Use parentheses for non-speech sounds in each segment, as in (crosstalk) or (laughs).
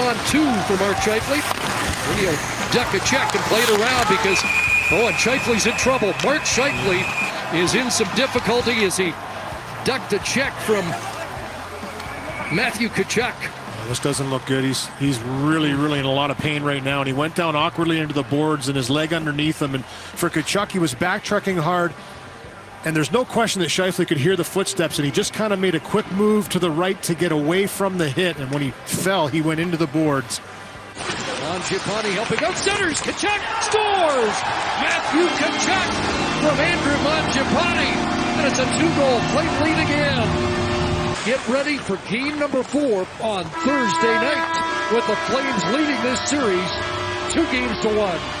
on two for Mark Scheifele. Then he'll duck a check and play it around because, oh, and Scheifele's in trouble. Mark Scheifele is in some difficulty as he ducked a check from Matthew Tkachuk. This doesn't look good. He's he's really, really in a lot of pain right now. And he went down awkwardly into the boards and his leg underneath him. And for Tkachuk, he was backtracking hard. And there's no question that Scheifele could hear the footsteps, and he just kind of made a quick move to the right to get away from the hit. And when he fell, he went into the boards. Mangiapane helping out centers. Tkachuk scores! Matthew Tkachuk from Andrew Mangiapane. And it's a two-goal plate lead again. Get ready for game number four on Thursday night with the Flames leading this series two games to one.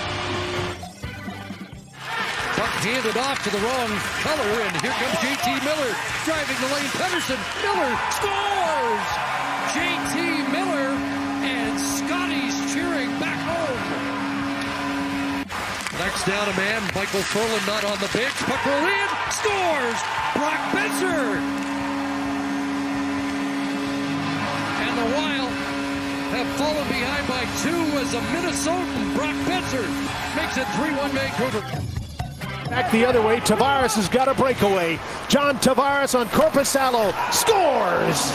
Handed off to the wrong color, and here comes JT Miller driving the lane. Pettersson, Miller scores! JT Miller and Scotty's cheering back home. Next down a man, Michael Ferland not on the bench. Puck roll in, scores! Brock Boeser and the Wild have fallen behind by two as a Minnesotan, Brock Boeser, makes it 3-1 Vancouver. Back the other way, Tavares has got a breakaway. John Tavares on Korpisalo scores!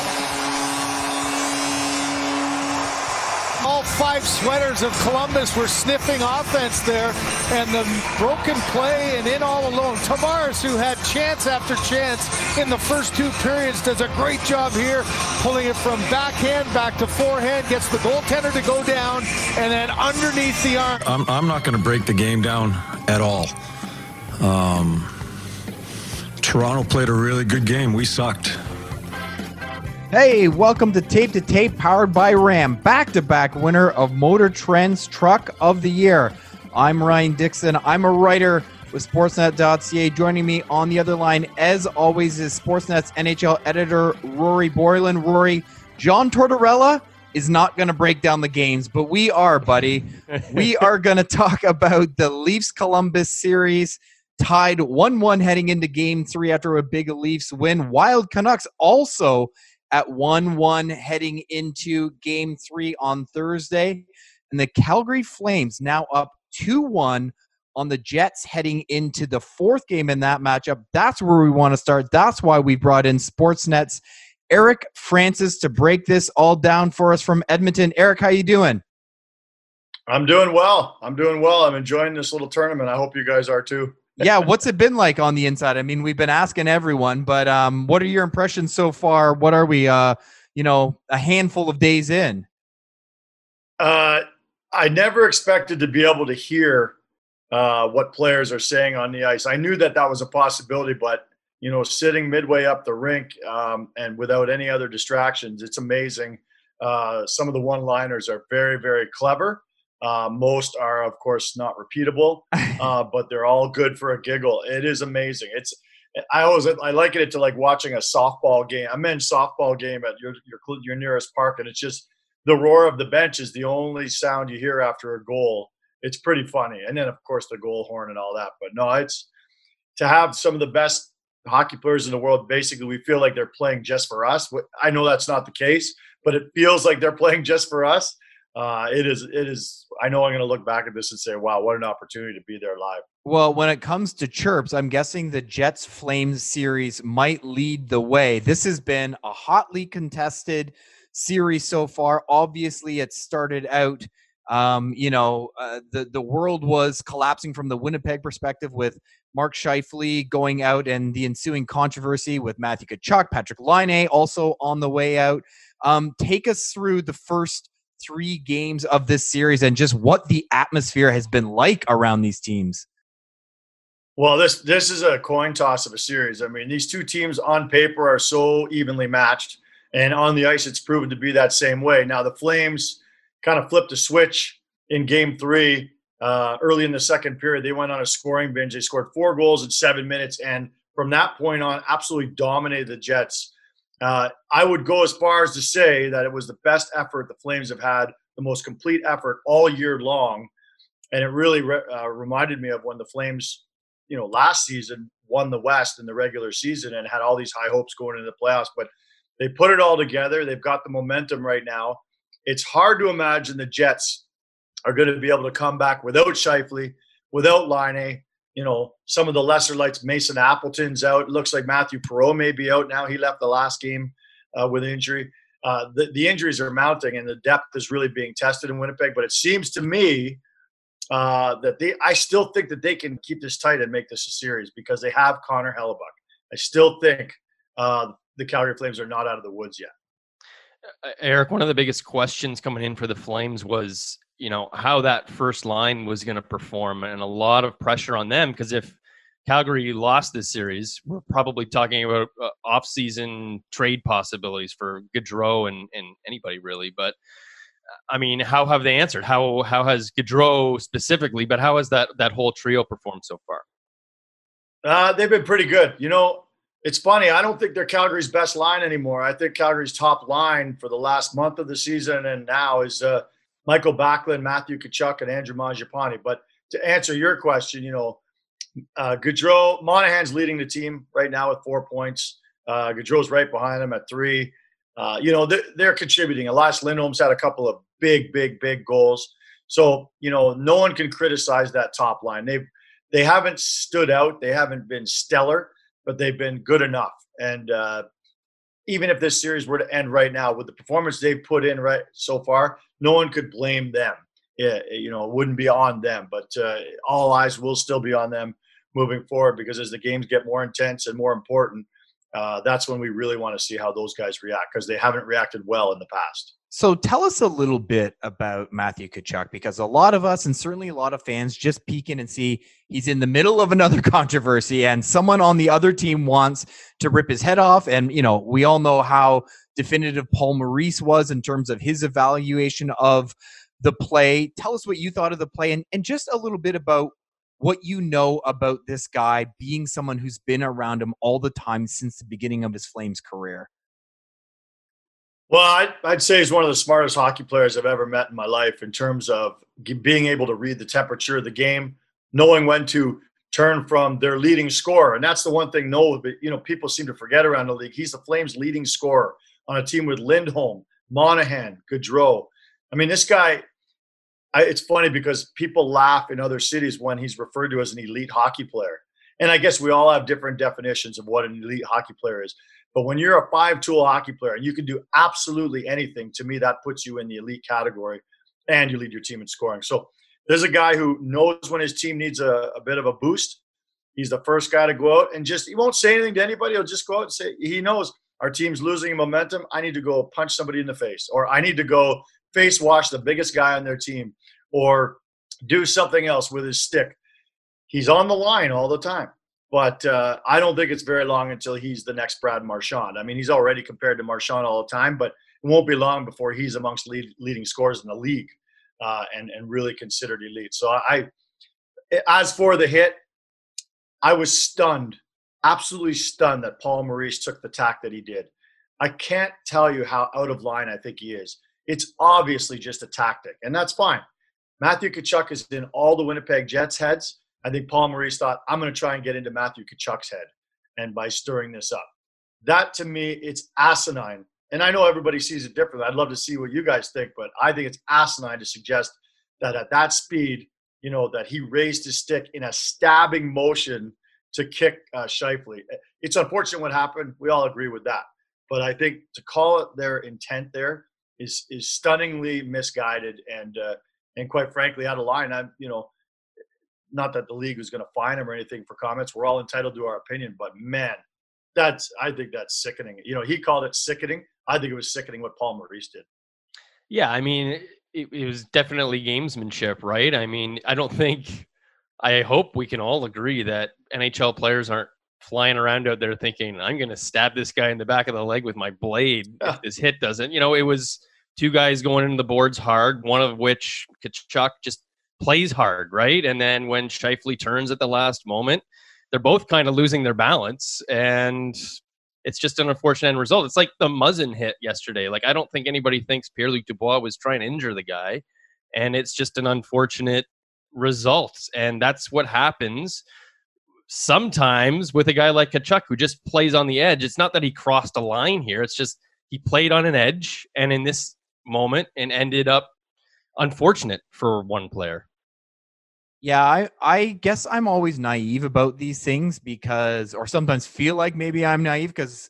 All five sweaters of Columbus were sniffing offense there, and the broken play and in all alone. Tavares, who had chance after chance in the first two periods, does a great job here, pulling it from backhand back to forehand, gets the goaltender to go down, and then underneath the arm. I'm, I'm not going to break the game down at all. Um, Toronto played a really good game. We sucked. Hey, welcome to Tape to Tape, powered by Ram, back to back winner of Motor Trend's Truck of the Year. I'm Ryan Dixon. I'm a writer with Sportsnet.ca. Joining me on the other line, as always, is Sportsnet's NHL editor, Rory Boylan. Rory, John Tortorella is not going to break down the games, but we are, buddy. (laughs) we are going to talk about the Leafs Columbus series tied 1 1 heading into game three after a big Leafs win. Wild Canucks also at 1 1 heading into game three on Thursday. And the Calgary Flames now up 2 1 on the Jets heading into the fourth game in that matchup. That's where we want to start. That's why we brought in Sportsnet's Eric Francis to break this all down for us from Edmonton. Eric, how you doing? I'm doing well. I'm doing well. I'm enjoying this little tournament. I hope you guys are too yeah, what's it been like on the inside? I mean, we've been asking everyone, but um, what are your impressions so far? What are we, uh, you know, a handful of days in? Uh, I never expected to be able to hear uh, what players are saying on the ice. I knew that that was a possibility, but you know, sitting midway up the rink um, and without any other distractions, it's amazing. Uh, some of the one-liners are very, very clever. Uh, most are, of course, not repeatable, (laughs) uh, but they're all good for a giggle. It is amazing. It's I always I liken it to like watching a softball game, a men's softball game at your your your nearest park, and it's just the roar of the bench is the only sound you hear after a goal. It's pretty funny, and then of course the goal horn and all that. But no, it's to have some of the best hockey players in the world. Basically, we feel like they're playing just for us. I know that's not the case, but it feels like they're playing just for us uh, it is it is i know i'm going to look back at this and say wow what an opportunity to be there live. Well when it comes to chirps i'm guessing the jets flames series might lead the way. This has been a hotly contested series so far. Obviously it started out um, you know uh, the the world was collapsing from the winnipeg perspective with Mark Scheifele going out and the ensuing controversy with Matthew Tkachuk, Patrik Laine also on the way out. Um, take us through the first three games of this series and just what the atmosphere has been like around these teams? Well, this this is a coin toss of a series. I mean, these two teams on paper are so evenly matched, and on the ice, it's proven to be that same way. Now, the Flames kind of flipped a switch in Game Three uh, early in the second period. They went on a scoring binge. They scored four goals in seven minutes, and from that point on, absolutely dominated the Jets. Uh, I would go as far as to say that it was the best effort the Flames have had, the most complete effort all year long, and it really re- uh, reminded me of when the Flames, you know, last season won the West in the regular season and had all these high hopes going into the playoffs. But they put it all together. They've got the momentum right now, it's hard to imagine the Jets are going to be able to come back without Scheifele, without Laine. You know, some of the lesser lights, Mason Appleton's out. It looks like Matthew Perreault may be out now. He left the last game uh, with injury. Uh, the, the injuries are mounting and the depth is really being tested in Winnipeg. But it seems to me uh, that they, I still think that they can keep this tight and make this a series because they have Connor Hellebuyck. I still think uh, the Calgary Flames are not out of the woods yet. Eric, one of the biggest questions coming in for the Flames was, you know, how that first line was going to perform, and a lot of pressure on them because if Calgary lost this series, we're probably talking about uh, off-season trade possibilities for Gaudreau and, and anybody really. But uh, I mean, how have they answered? How how has Gaudreau specifically, but how has that that whole trio performed so far? Uh, they've been pretty good. You know, it's funny. I don't think they're Calgary's best line anymore. I think Calgary's top line for the last month of the season and now is uh, Mikael Backlund, Matthew Tkachuk, and Andrew Mangiapane. But to answer your question, you know uh, Gaudreau, Monahan's leading the team right now with four points. Uh, Gaudreau's right behind him at three. Uh, you know, they're, they're contributing. Elias Lindholm's had a couple of big, big, big goals. So, you know, no one can criticize that top line. They've, they haven't stood out. They haven't been stellar, but they've been good enough. And uh, even if this series were to end right now with the performance they've put in right so far, no one could blame them. Yeah, you know, it wouldn't be on them, but uh, all eyes will still be on them moving forward because as the games get more intense and more important, uh, that's when we really want to see how those guys react because they haven't reacted well in the past. So tell us a little bit about Matthew Tkachuk because a lot of us and certainly a lot of fans just peek in and see he's in the middle of another (laughs) controversy and someone on the other team wants to rip his head off. And, you know, we all know how definitive Paul Maurice was in terms of his evaluation of the play. Tell us what you thought of the play and, and just a little bit about what you know about this guy being someone who's been around him all the time since the beginning of his Flames career? Well, I'd, say he's one of the smartest hockey players I've ever met in my life in terms of being able to read the temperature of the game, knowing when to turn from their leading scorer. And that's the one thing no, but you know, people seem to forget around the league. He's the Flames' leading scorer on a team with Lindholm, Monahan, Gaudreau. I mean, this guy I, it's funny because people laugh in other cities when he's referred to as an elite hockey player. And I guess we all have different definitions of what an elite hockey player is. But when you're a five tool hockey player and you can do absolutely anything, to me, that puts you in the elite category and you lead your team in scoring. So there's a guy who knows when his team needs a, a bit of a boost. He's the first guy to go out and just, he won't say anything to anybody. He'll just go out and say, he knows our team's losing momentum. I need to go punch somebody in the face, or I need to go face wash the biggest guy on their team or do something else with his stick. He's on the line all the time. But uh, I don't think it's very long until he's the next Brad Marchand. I mean, he's already compared to Marchand all the time, but it won't be long before he's amongst lead, leading scorers in the league uh, and, and really considered elite. So I, as for the hit, I was stunned, absolutely stunned that Paul Maurice took the tack that he did. I can't tell you how out of line I think he is. It's obviously just a tactic, and that's fine. Matthew Tkachuk is in all the Winnipeg Jets heads. I think Paul Maurice thought, I'm going to try and get into Matthew Tkachuk's head. And by stirring this up, that to me, it's asinine. And I know everybody sees it differently. I'd love to see what you guys think, but I think it's asinine to suggest that at that speed, you know, that he raised his stick in a stabbing motion to kick uh, Scheifele. It's unfortunate what happened. We all agree with that. But I think to call it their intent there is is stunningly misguided and uh, and quite frankly, out of line. I'm, you know, not that the league is going to fine him or anything for comments. We're all entitled to our opinion, but man, that's I think that's sickening. You know, he called it sickening. I think it was sickening what Paul Maurice did. Yeah, I mean, it, it was definitely gamesmanship, right? I mean, I don't think. I hope we can all agree that NHL players aren't flying around out there thinking, "I'm going to stab this guy in the back of the leg with my blade if this hit doesn't." You know, it was two guys going into the boards hard, one of which Tkachuk just plays hard, right? And then when Scheifele turns at the last moment, they're both kind of losing their balance, and it's just an unfortunate end result. It's like the Muzzin hit yesterday. Like I don't think anybody thinks Pierre Luc Dubois was trying to injure the guy, and it's just an unfortunate result. And that's what happens sometimes with a guy like Tkachuk who just plays on the edge. It's not that he crossed a line here; it's just he played on an edge, and in this moment and ended up unfortunate for one player. Yeah, I, I guess I'm always naive about these things because, or sometimes feel like maybe I'm naive because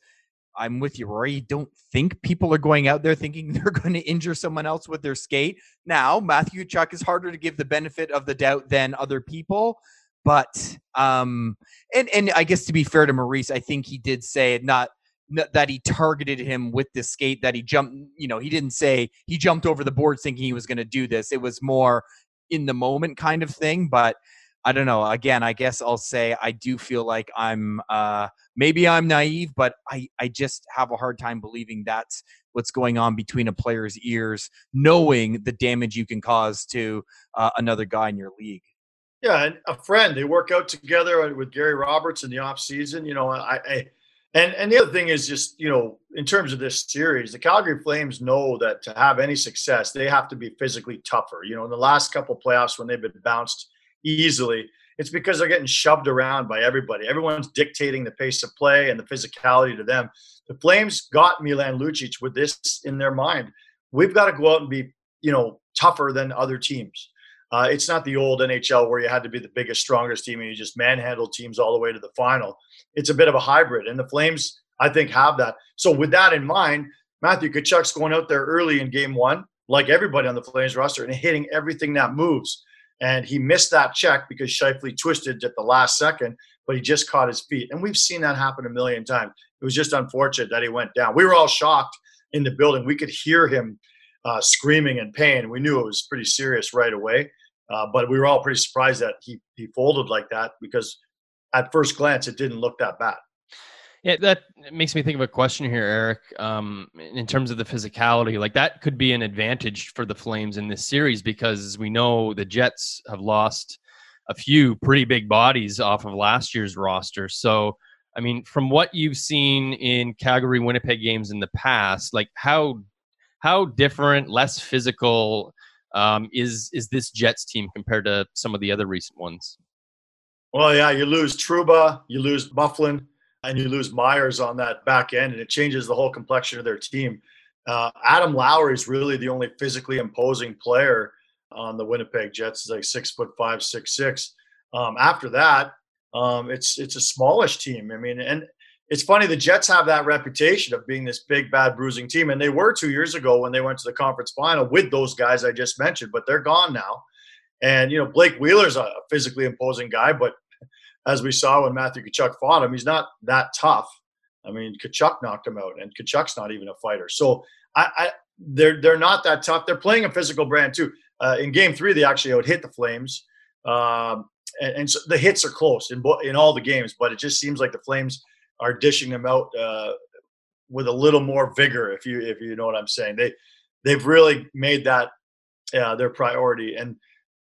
I'm with you, Rory. You don't think people are going out there thinking (laughs) they're going to injure someone else with their skate. Now, Matthew Tkachuk is harder to give the benefit of the doubt than other people. But um, and and I guess to be fair to Maurice, I think he did say it not that he targeted him with the skate that he jumped you know he didn't say he jumped over the board thinking he was going to do this. It was more in the moment kind of thing but i don't know. Again i guess i'll say i do feel like i'm uh maybe i'm naive but i i just have a hard time believing that's what's going on between a player's ears knowing the damage you can cause to uh, another guy in your league. Yeah and a friend they work out together with gary roberts in the off season you know i, I and and the other thing is just you know in terms of this series, the Calgary Flames know that to have any success, they have to be physically tougher. You know, in the last couple playoffs when they've been bounced easily, it's because they're getting shoved around by everybody. Everyone's dictating the pace of play and the physicality to them. The Flames got Milan Lucic with this in their mind. We've got to go out and be you know tougher than other teams. Uh, it's not the old NHL where you had to be the biggest, strongest team and you just manhandled teams all the way to the final. It's a bit of a hybrid, and the Flames, I think, have that. So with that in mind, Matthew Tkachuk's going out there early in Game One, like everybody on the Flames roster, and hitting everything that moves. And he missed that check because Scheifele twisted at the last second, but he just caught his feet. And we've seen that happen a million times. It was just unfortunate that he went down. We were all shocked in the building. We could hear him uh, screaming in pain. We knew it was pretty serious right away, uh, but we were all pretty surprised that he he folded like that because at first glance it didn't look that bad. Yeah, that makes me think of a question here, Eric. Um, in terms of the physicality, like that could be an advantage for the Flames in this series because we know the Jets have lost a few pretty big bodies off of last year's roster. So, I mean, from what you've seen in Calgary Winnipeg games in the past, like how how different, less physical um, is is this Jets team compared to some of the other recent ones? Well, yeah, you lose Trouba, you lose Byfuglien, and you lose Myers on that back end, and it changes the whole complexion of their team. Uh, Adam Lowry is really the only physically imposing player on the Winnipeg Jets. He's like six foot five, six six. Um, after that, um, it's it's a smallish team. I mean, and it's funny the Jets have that reputation of being this big, bad, bruising team, and they were two years ago when they went to the conference final with those guys I just mentioned, but they're gone now. And you know, Blake Wheeler's a physically imposing guy, but as we saw when Matthew Tkachuk fought him, he's not that tough. I mean, Tkachuk knocked him out, and Tkachuk's not even a fighter. So I, I they're they're not that tough. They're playing a physical brand too. Uh, in Game Three, they actually out hit the Flames, um, and, and so the hits are close in in all the games. But it just seems like the Flames are dishing them out uh, with a little more vigor. If you if you know what I'm saying, they they've really made that uh, their priority, and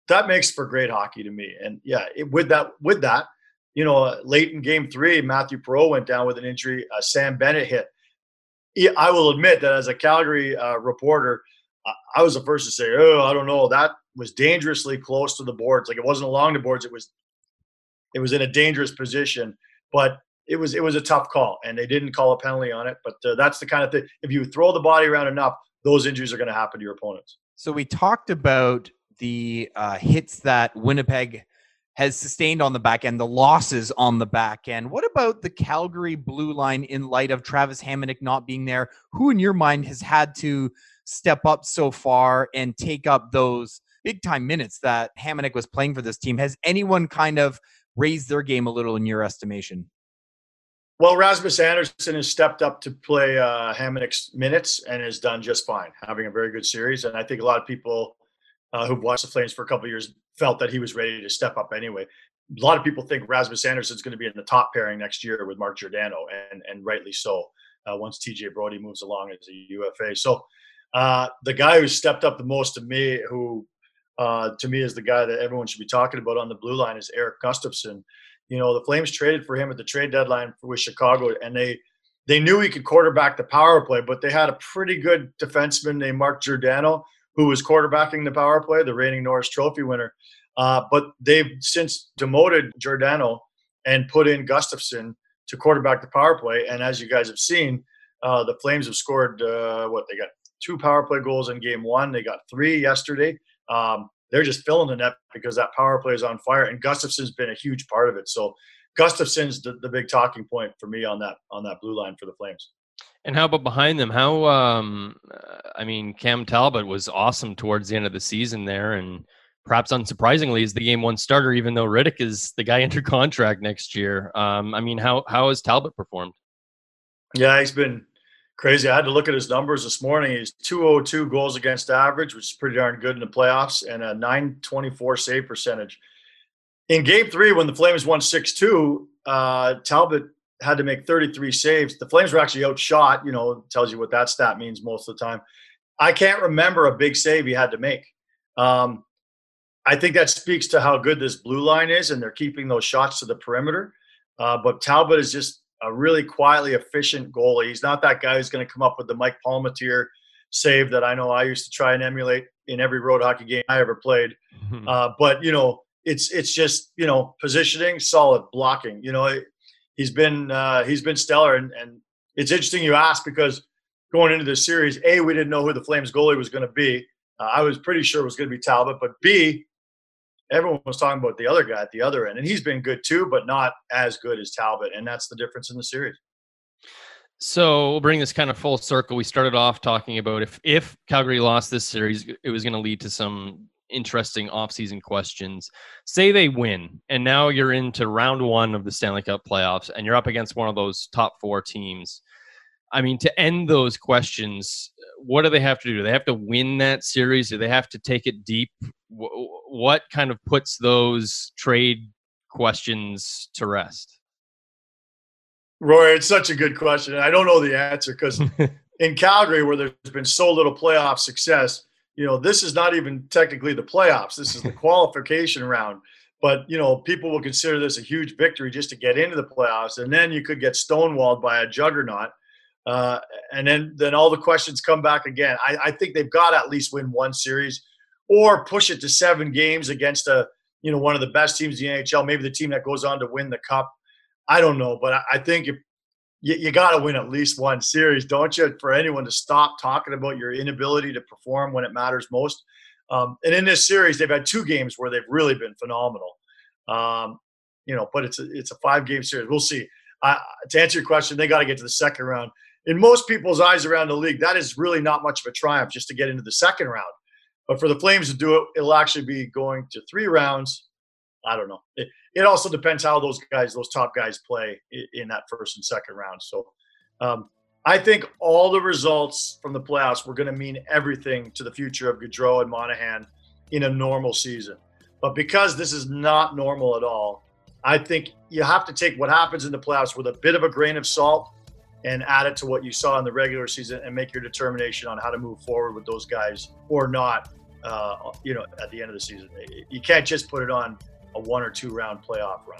that makes for great hockey to me. And yeah, it, with that with that, you know, late in Game Three, Matthew Perreault went down with an injury. Uh, Sam Bennett hit. I will admit that as a Calgary uh, reporter, I was the first to say, "Oh, I don't know, that was dangerously close to the boards. Like it wasn't along the boards; it was, it was in a dangerous position." But it was it was a tough call, and they didn't call a penalty on it. But uh, that's the kind of thing. If you throw the body around enough, those injuries are going to happen to your opponents. So we talked about the uh, hits that Winnipeg has sustained on the back end, the losses on the back end. What about the Calgary blue line in light of Travis Hamonic not being there? Who, in your mind, has had to step up so far and take up those big time minutes that Hamonic was playing for this team? Has anyone kind of raised their game a little in your estimation? Well, Rasmus Andersson has stepped up to play uh, Hamonic's minutes and has done just fine, having a very good series. And I think a lot of people uh, who've watched the Flames for a couple years felt that he was ready to step up anyway. A lot of people think Rasmus Andersson's going to be in the top pairing next year with Mark Giordano, and and rightly so. Uh, once TJ Brodie moves along as a UFA, so uh, the guy who stepped up the most to me, who uh, to me is the guy that everyone should be talking about on the blue line, is Eric Gustafsson you know, the Flames traded for him at the trade deadline with Chicago, and they they knew he could quarterback the power play, but they had a pretty good defenseman named Mark Giordano who was quarterbacking the power play, the reigning Norris Trophy winner. Uh, but they've since demoted Giordano and put in Gustafsson to quarterback the power play. And as you guys have seen, uh, the Flames have scored uh, what they got two power play goals in game one. They got three yesterday. Um, they're just filling the net because that power play is on fire, and Gustafsson's been a huge part of it. So Gustafsson's the, the big talking point for me on that on that blue line for the Flames. And how about behind them? How um, I mean, Cam Talbot was awesome towards the end of the season there, and perhaps unsurprisingly is the game one starter, even though Rittich is the guy (laughs) under contract next year. Um, I mean, how how has Talbot performed? Yeah, he's been crazy. I had to look at his numbers this morning. He's 202 goals against average, which is pretty darn good in the playoffs, and a 924 save percentage. In game three, when the Flames won 6 2, uh, Talbot had to make 33 saves. The Flames were actually outshot, you know, tells you what that stat means most of the time. I can't remember a big save he had to make. Um, I think that speaks to how good this blue line is, and they're keeping those shots to the perimeter. Uh, but Talbot is just a really quietly efficient goalie. He's not that guy who's going to come up with the Mike Palmateer save that I know I used to try and emulate in every road hockey game I ever played. Uh, but you know, it's it's just you know positioning, solid blocking. You know, he's been uh, he's been stellar, and, and it's interesting you ask because going into this series, a we didn't know who the Flames goalie was going to be. Uh, I was pretty sure it was going to be Talbot, but b everyone was talking about the other guy at the other end, and he's been good too, but not as good as Talbot, and that's the difference in the series. So we'll bring this kind of full circle. We started off talking about if if Calgary lost this series, it was going to lead to some interesting offseason questions. Say they win, and now you're into round one of the Stanley Cup playoffs, and you're up against one of those top four teams. I mean, to end those questions, what do they have to do? Do they have to win that series? Do they have to take it deep? What kind of puts those trade questions to rest? Roy, it's such a good question. I don't know the answer because (laughs) in Calgary, where there's been so little playoff success, you know, this is not even technically the playoffs. This is the (laughs) qualification round. But you know, people will consider this a huge victory just to get into the playoffs, and then you could get stonewalled by a juggernaut. Uh, and then then all the questions come back again. I, I think they've got to at least win one series, or push it to seven games against a you know one of the best teams in the NHL, maybe the team that goes on to win the cup. I don't know, but I, I think if you, you got to win at least one series, don't you? For anyone to stop talking about your inability to perform when it matters most. Um, and in this series, they've had two games where they've really been phenomenal. Um, you know, but it's a, it's a five game series. We'll see. Uh, to answer your question, they got to get to the second round in most people's eyes around the league, that is really not much of a triumph just to get into the second round. But for the Flames to do it, it'll actually be going to three rounds. I don't know. It, it also depends how those guys, those top guys, play in, in that first and second round. So um, I think all the results from the playoffs were going to mean everything to the future of Gaudreau and Monahan in a normal season. But because this is not normal at all, I think you have to take what happens in the playoffs with a bit of a grain of salt and add it to what you saw in the regular season and make your determination on how to move forward with those guys or not. Uh, you know, at the end of the season, you can't just put it on a one or two round playoff run.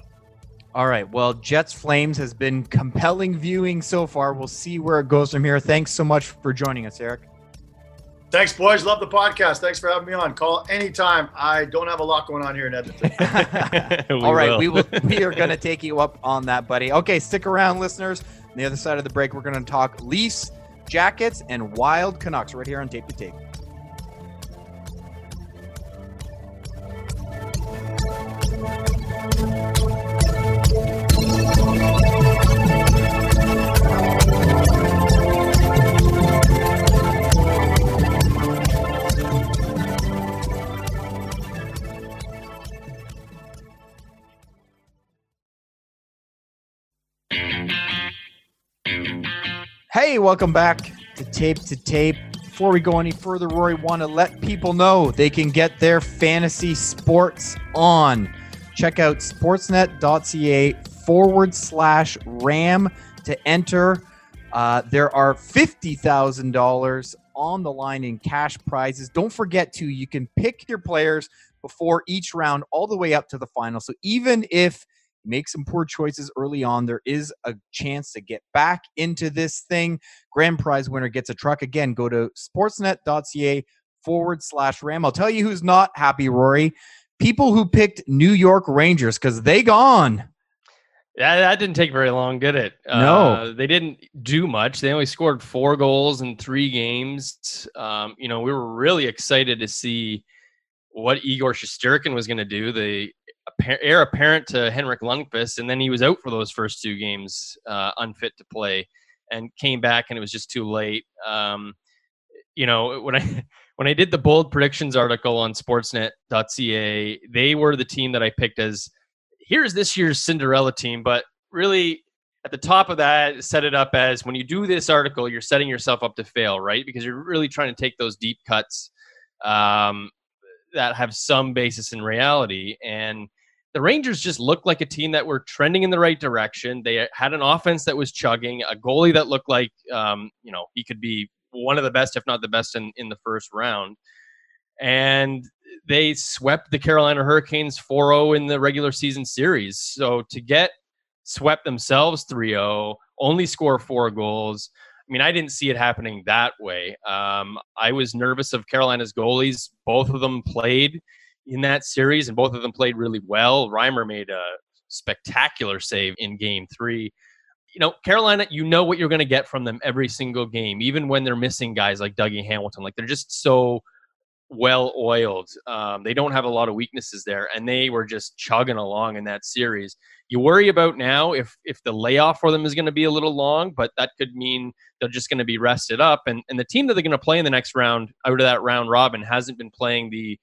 All right. Well, Jets Flames has been compelling viewing so far. We'll see where it goes from here. Thanks so much for joining us, Eric. Thanks, boys. Love the podcast. Thanks for having me on. Call anytime. I don't have a lot going on here in Edmonton. (laughs) (laughs) All right, will. we will. We are going to take you up on that, buddy. Okay, stick around, listeners. On the other side of the break, we're going to talk Leafs, Jackets, and Wild Canucks right here on Tape to Tape. Hey, welcome back to Tape to Tape. Before we go any further, Rory, want to let people know they can get their fantasy sports on. Check out sportsnet.ca forward slash RAM to enter. Uh, there are $50,000 on the line in cash prizes. Don't forget to, you can pick your players before each round all the way up to the final. So even if make some poor choices early on, there is a chance to get back into this thing. Grand prize winner gets a truck. Again, go to sportsnet.ca forward slash ram. I'll tell you who's not happy, Rory. People who picked New York Rangers because they gone. Yeah, that didn't take very long, did it? No. Uh, they didn't do much. They only scored four goals in three games. Um, you know, we were really excited to see what Igor Shesterkin was going to do, the heir apparent to Henrik Lundqvist, and then he was out for those first two games, uh, unfit to play, and came back, and it was just too late. Um, you know, (laughs) when I when I did the bold predictions article on Sportsnet.ca, they were the team that I picked as here's this year's Cinderella team, but really at the top of that, set it up as when you do this article, you're setting yourself up to fail, right? Because you're really trying to take those deep cuts um, that have some basis in reality. And the Rangers just looked like a team that were trending in the right direction. They had an offense that was chugging, a goalie that looked like, um, you know, he could be one of the best, if not the best, in, in the first round. And they swept the Carolina Hurricanes 4 0 in the regular season series. So to get swept themselves 3 0, only score four goals. I mean, I didn't see it happening that way. Um, I was nervous of Carolina's goalies. Both of them played in that series, and both of them played really well. Reimer made a spectacular save in game three. You know, Carolina, you know what you're going to get from them every single game, even when they're missing guys like Dougie Hamilton. Like, they're just so well oiled. Um, they don't have a lot of weaknesses there, and they were just chugging along in that series. You worry about now if if the layoff for them is going to be a little long, but that could mean they're just going to be rested up. And and the team that they're going to play in the next round out of that round robin hasn't been playing the,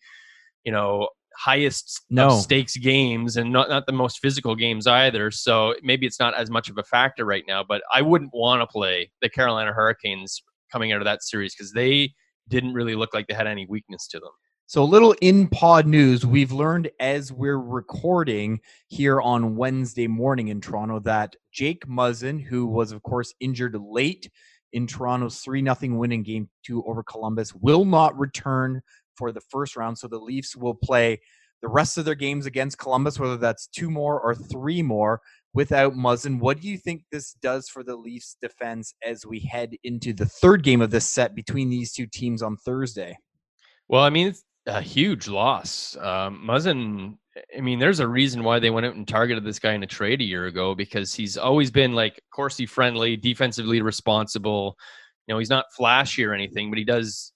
you know, highest no. stakes games and not not the most physical games either. So maybe it's not as much of a factor right now. But I wouldn't want to play the Carolina Hurricanes coming out of that series because they didn't really look like they had any weakness to them. So, a little in pod news. We've learned as we're recording here on Wednesday morning in Toronto that Jake Muzzin, who was, of course, injured late in Toronto's 3 0 win in game two over Columbus, will not return for the first round. So, the Leafs will play the rest of their games against Columbus, whether that's two more or three more, without Muzzin. What do you think this does for the Leafs defense as we head into the third game of this set between these two teams on Thursday? Well, I mean, it's a huge loss. Um, Muzzin, I mean, there's a reason why they went out and targeted this guy in a trade a year ago because he's always been like Corsi friendly, defensively responsible. You know, he's not flashy or anything, but he does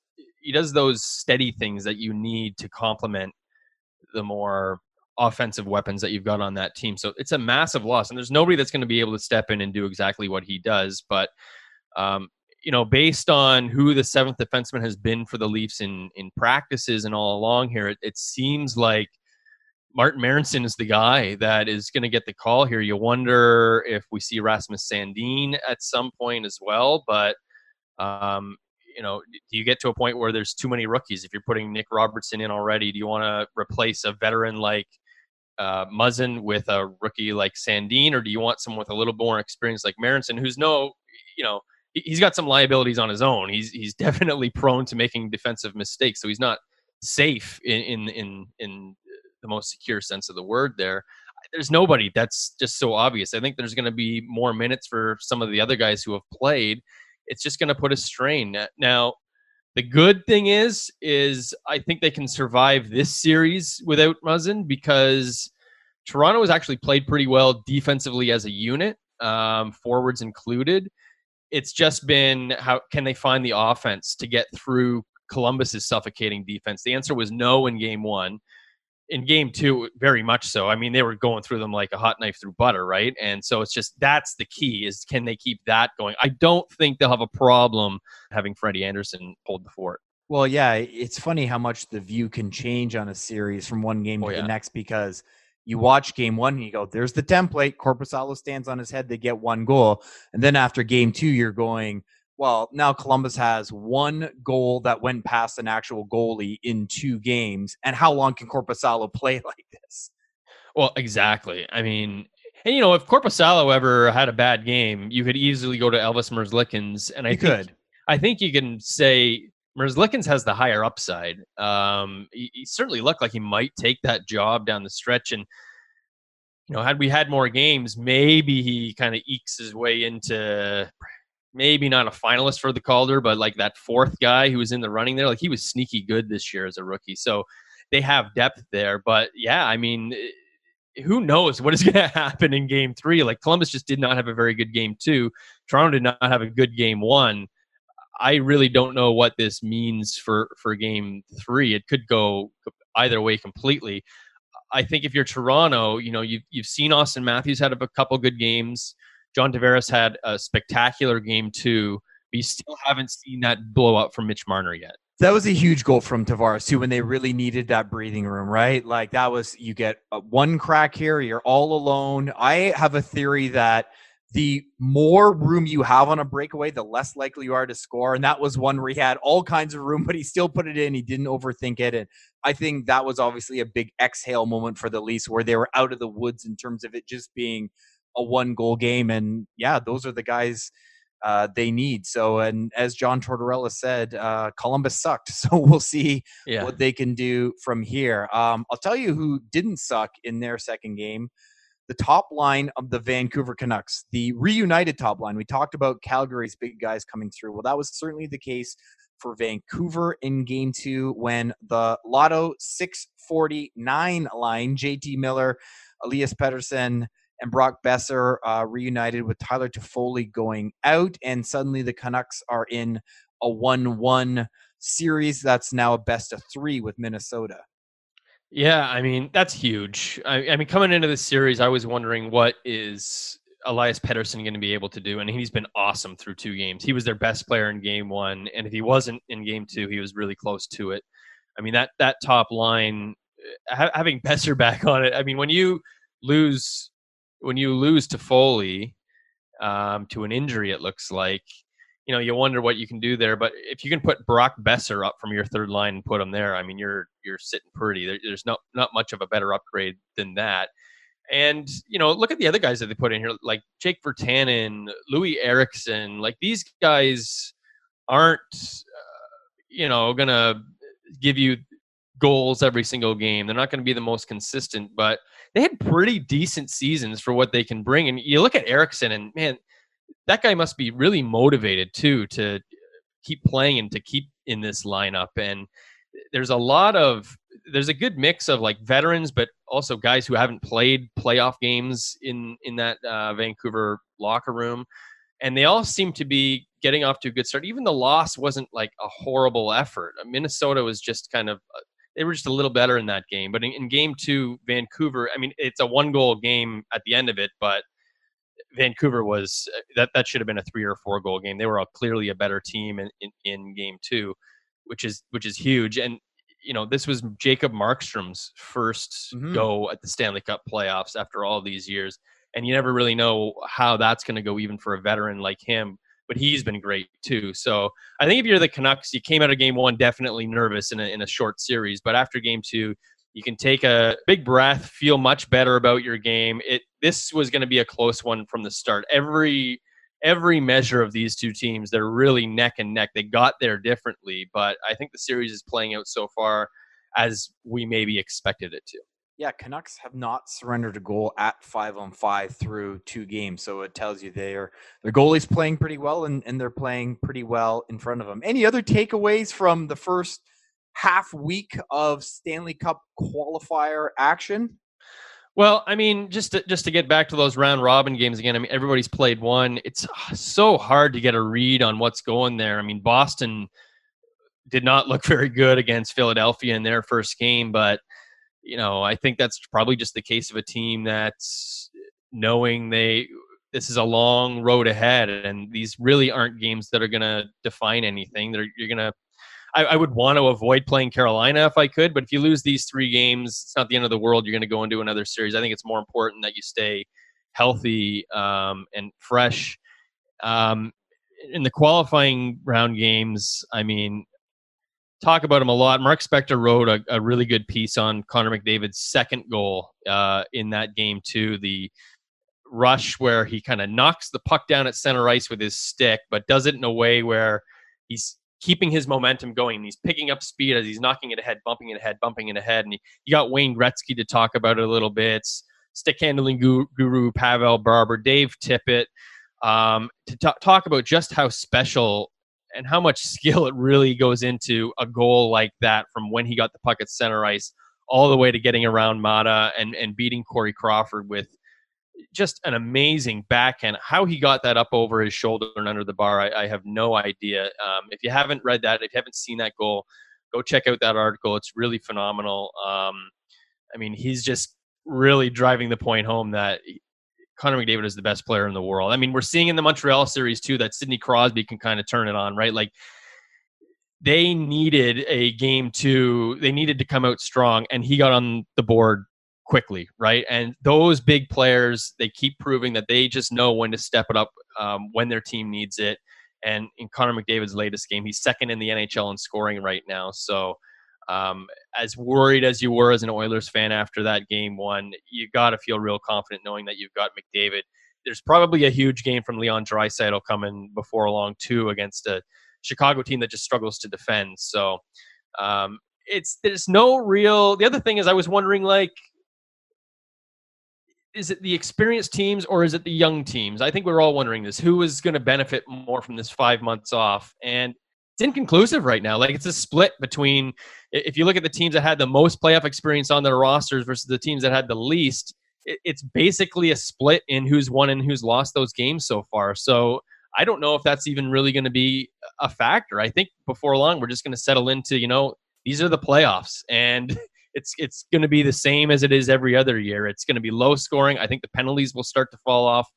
he does those steady things that you need to complement the more offensive weapons that you've got on that team. So it's a massive loss, and there's nobody that's going to be able to step in and do exactly what he does. But um, you know, based on who the seventh defenseman has been for the Leafs in in practices and all along here, it, it seems like Martin Marincin is the guy that is going to get the call here. You wonder if we see Rasmus Sandin at some point as well, but um, you know, do you get to a point where there's too many rookies? If you're putting Nick Robertson in already, do you want to replace a veteran like uh, Muzzin with a rookie like Sandin, or do you want someone with a little more experience like Marincin, who's no, you know, he's got some liabilities on his own. He's he's (laughs) definitely prone to making defensive mistakes, so he's not safe in in in, in the most secure sense of the word. There, there's nobody that's just so obvious. I think there's going to be more minutes for some of the other guys who have played. It's just going to put a strain. Now, the good thing is, is I think they can survive this series without Muzzin because Toronto has actually played pretty well defensively as a unit, um, forwards included. It's just been how can they find the offense to get through Columbus's suffocating defense? The answer was no in game one in game two, very much so. I mean, they were going through them like a hot knife through butter, right? And so it's just that's the key is can they keep that going? I don't think they'll have a problem having Freddie Andersen hold the fort. Well, yeah, it's funny how much the view can change on a series from one game Oh, to yeah. the next because you watch game one and you go, there's the template. Korpisalo stands on his head, they get one goal. And then after game two, you're going, well, now Columbus has one goal that went past an actual goalie in two games. And how long can Korpisalo (laughs) play like this? Well, exactly. I mean, and you know, if Korpisalo ever had a bad game, you could easily go to Elvis Merzlikins, and I You think, could. I think you can say Merzlikins has the higher upside. Um, he, he certainly looked like he might take that job down the stretch, and you know, had we had more games, maybe he kind of ekes his way into maybe not a finalist for the Calder, but like that fourth guy who was in the running there. Like he was sneaky good this year as a rookie, so they have depth there. But yeah, I mean eh, who knows what is (laughs) going to happen in game three? Like Columbus just did not have a very good game two. Toronto did not have a good game one. I really don't know what this means for for game three. It could go either way completely. I think if you're Toronto, you know you've you've seen Auston Matthews had a couple good games. John Tavares had a spectacular game too, but still haven't seen that blow up from Mitch Marner yet. That was a huge goal from Tavares too when they really needed that breathing room, right? Like that was you get uh, one crack here, you're all alone. I have a theory that the more room you have on a breakaway, the less likely you are to score. And that was one where he had all kinds of room, (laughs) but he still put it in. He didn't overthink it. And I think that was obviously a big exhale moment for the Leafs where they were out of the woods in terms of it just being a one goal game. And yeah, those are the guys uh, they need. So, and as John Tortorella said, uh, Columbus sucked. (laughs) So we'll see yeah. what they can do from here. Um, I'll tell you who didn't suck in their second game the top line of the Vancouver Canucks, the reunited top line. We talked about Calgary's big guys coming through. Well, that was certainly the case for Vancouver in game two when the Lotto 649 line, JT Miller, Elias Pettersson, and Brock Boeser uh, reunited with Tyler Toffoli going out. And suddenly the Canucks are in a 1 1 series that's now a best of three with Minnesota. Yeah, I mean that's huge. I, I, mean, coming into this series, I was wondering what is Elias Pettersson going to be able to do, and he's been awesome through two games. He was their best player in game one, and if he wasn't in game two, he was really close to it. I mean that that top line, eh, ha- having Boeser (laughs) back on it. I mean, when you lose when you lose Toffoli um, to an injury, it looks like you know, you wonder what you can do there. But if you can put Brock Boeser up from your third line and put him there, I mean, you're you're sitting pretty. There, there's not not much of a better upgrade than that. And you know, look at the other guys that they put in here, like Jake Virtanen, Loui Eriksson. Like these guys aren't, uh, you know, gonna give you goals every single game. They're not going to be the most consistent, but they had pretty decent seasons for what they can bring. And you look at Eriksson, and man, that guy must be really motivated too to keep playing and to keep in this lineup. And there's a lot of there's a good mix of like veterans, but also guys who haven't played playoff games in in that uh, Vancouver locker room, and they all seem to be getting off to a good start. Even the loss wasn't like a horrible effort. Minnesota was just kind of uh, they were just a little better in that game. But in, in game two, Vancouver, I mean, it's a one goal game at the end of it, but Vancouver was uh, that that should have been a three or four goal game. They were clearly a better team in, in, in game two, which is which is huge. And you know this was Jacob Markstrom's 1st mm-hmm. go at the Stanley Cup playoffs after all these years, and you never really know how that's going to go, even for a veteran like him. But he's been great too. So I think if you're the Canucks, you came out of game one definitely nervous in a, in a short series, but after game two, you can take a big breath, feel much better about your game. It this was going to be a close one from the start. Every every measure of these two teams, they're really neck and neck. They got there differently, but I think the series is playing out so far as we maybe expected it to. Yeah, Canucks have not surrendered a goal at five on five through two games. So it tells you they are their goalie's playing pretty well and, and they're playing pretty well in front of them. Any other takeaways from the first half week of Stanley Cup qualifier action? Well, I mean, just to, just to get back to those round robin games again. I mean, everybody's played one. It's ah, so hard to get a read on what's going there. I mean, Boston did not look (laughs) very good against Philadelphia in their first game, but you know, I think that's probably just the case of a team that's knowing they this is a long road ahead, and these really aren't games that are going to define anything. They're, you're going to I, I, would want to avoid playing Carolina if I could, but if you lose these three games, it's not the end of the world. You're going to go into another series. I think it's more important that you stay healthy um, and fresh. Um, in the qualifying round games, I mean, talk about him a lot. Mark Spector wrote a, a really good piece on Connor McDavid's second goal uh, in that game too. The rush where he kind of knocks the puck down at center ice with his stick, but does it in a way where he's keeping his momentum going. He's picking up speed as he's knocking it ahead, bumping it ahead, bumping it ahead. And you got Wayne Gretzky to talk about it a little bit. Stick handling guru Pavel Barber, Dave Tippett, um, to t- talk about just how special and how much skill it really goes into a goal like that from when he got the puck at center ice all the way to getting around Maatta and and beating Corey Crawford with just an amazing backhand. How he got that up over his shoulder and under the bar, I, I have no idea. Um, if you haven't read that, if you haven't seen that goal, go check out that article. It's really phenomenal. Um, I mean, he's just really driving the point home that Connor McDavid is the best player in the world. I mean, we're seeing in the Montreal series too that Sidney Crosby can kind of turn it on, right? Like they needed a game two. They needed to come out strong, and he got on the board quickly, right? And those big players, they keep proving that they just know when to step it up um, when their team needs it. And in Connor McDavid's latest game, he's second in the NHL in scoring right now. So, um, as worried as you were as an Oilers fan after that game one, you got to feel real confident knowing that you've got McDavid. There's probably a huge game from Leon Draisaitl coming before long too against a Chicago team that just struggles to defend. So, um, it's there's no real. The other thing is, I was wondering like is it the experienced teams or is it the young teams? I think we're all wondering this. Who is going to benefit more from this five months off? And it's inconclusive right now. Like it's a split between if you look at the teams that had the most playoff experience on their rosters versus the teams that had the least. It's basically a split in who's won and who's lost those games so far. So I don't know if that's even really going to be a factor. I think before long we're just going to settle into you know these are the playoffs and (laughs) it's it's going to be the same as it is every other year. It's going to be low scoring. I think the penalties will start to fall off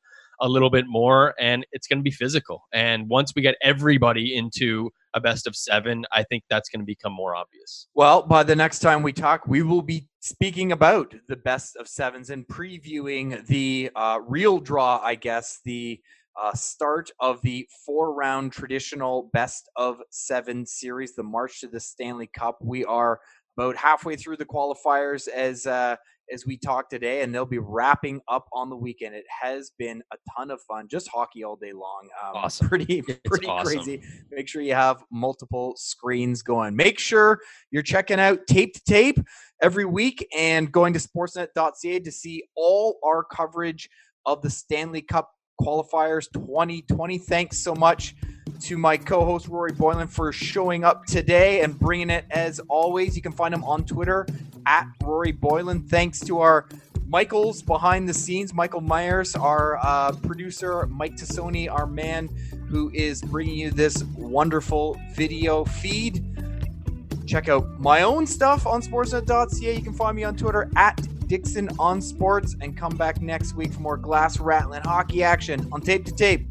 a little bit more, and it's going to be physical. And once we get everybody into a best of seven, I think that's going to become more obvious. Well, by the next time we talk, we will be speaking about the best of sevens and previewing the uh, real draw, I guess, the uh, start of the four round traditional best of seven series, the March to the Stanley Cup. We are about halfway through the qualifiers as uh, as we talk today, and they'll be wrapping up on the weekend. It has been a ton of fun, just hockey all day long. Um, awesome, pretty (laughs) pretty awesome. crazy. Make sure you have multiple screens going. Make sure you're checking out Tape to Tape every week and going to Sportsnet.ca to see all our coverage of the Stanley Cup qualifiers 2020. Thanks so much to my co-host Rory Boylen for showing up today and bringing it as always. You can find him on Twitter at Rory Boylen. Thanks to our Michaels behind the scenes, Michael Myers, our uh, producer, Mike Tassoni, our man who is bringing you this wonderful video feed. Check out my own stuff on sportsnet.ca. You can find me on Twitter at Dixon on Sports and come back next week for more glass rattling hockey action on tape to tape.